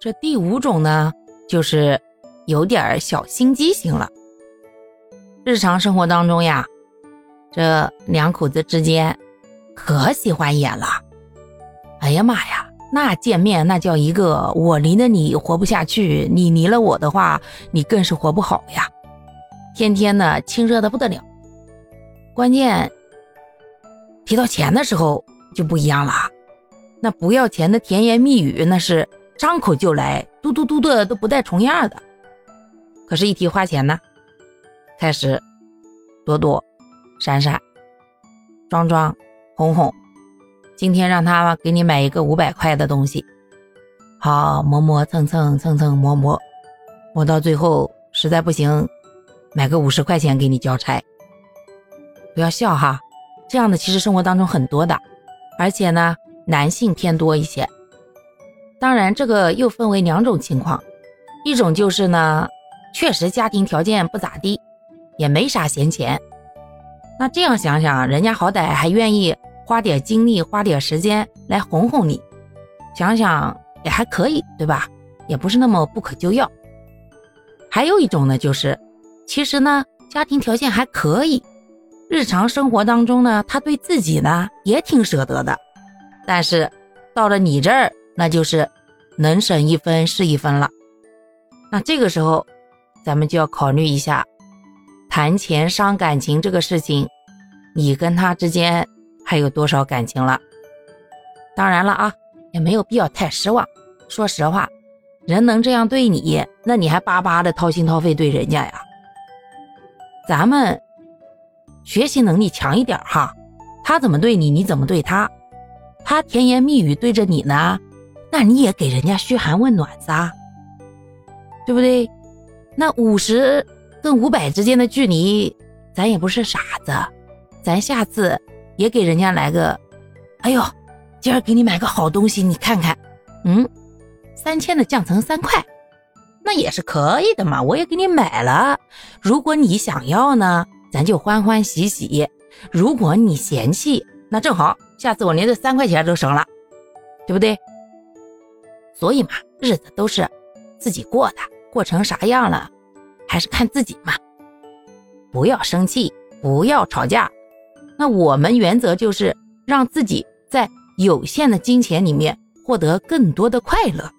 这第五种呢，就是有点小心机型了。日常生活当中呀，这两口子之间可喜欢演了。哎呀妈呀，那见面那叫一个我离了你活不下去，你离了我的话，你更是活不好呀。天天呢亲热的不得了。关键提到钱的时候就不一样了，那不要钱的甜言蜜语那是。张口就来，嘟嘟嘟的都不带重样的。可是，一提花钱呢，开始躲躲、闪闪、装装、哄哄。今天让他给你买一个五百块的东西，好磨磨蹭蹭蹭蹭磨磨，磨到最后实在不行，买个五十块钱给你交差。不要笑哈，这样的其实生活当中很多的，而且呢，男性偏多一些。当然，这个又分为两种情况，一种就是呢，确实家庭条件不咋地，也没啥闲钱。那这样想想，人家好歹还愿意花点精力、花点时间来哄哄你，想想也还可以，对吧？也不是那么不可救药。还有一种呢，就是其实呢，家庭条件还可以，日常生活当中呢，他对自己呢也挺舍得的，但是到了你这儿。那就是能省一分是一分了。那这个时候，咱们就要考虑一下，谈钱伤感情这个事情，你跟他之间还有多少感情了？当然了啊，也没有必要太失望。说实话，人能这样对你，那你还巴巴的掏心掏肺对人家呀？咱们学习能力强一点哈，他怎么对你，你怎么对他？他甜言蜜语对着你呢？那你也给人家嘘寒问暖噻，对不对？那五十跟五百之间的距离，咱也不是傻子，咱下次也给人家来个，哎呦，今儿给你买个好东西，你看看，嗯，三千的降成三块，那也是可以的嘛，我也给你买了。如果你想要呢，咱就欢欢喜喜；如果你嫌弃，那正好，下次我连这三块钱都省了，对不对？所以嘛，日子都是自己过的，过成啥样了，还是看自己嘛。不要生气，不要吵架。那我们原则就是让自己在有限的金钱里面获得更多的快乐。